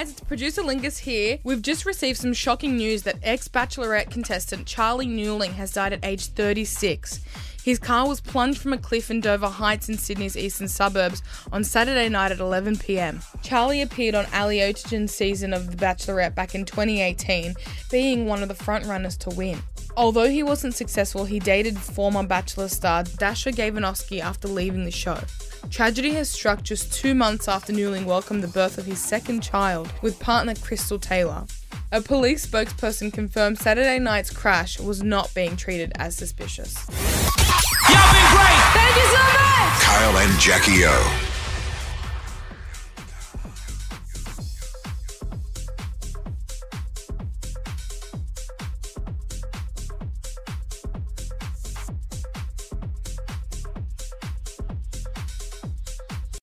guys, it's producer Lingus here. We've just received some shocking news that ex Bachelorette contestant Charlie Newling has died at age 36. His car was plunged from a cliff in Dover Heights in Sydney's eastern suburbs on Saturday night at 11 pm. Charlie appeared on Ali Oetjen's season of The Bachelorette back in 2018, being one of the frontrunners to win. Although he wasn't successful, he dated former Bachelor star Dasha Gaivoronski after leaving the show. Tragedy has struck just two months after Newling welcomed the birth of his second child with partner Crystal Taylor. A police spokesperson confirmed Saturday night's crash was not being treated as suspicious. Y'all been great. Thank you so much. Kyle and Jackie O.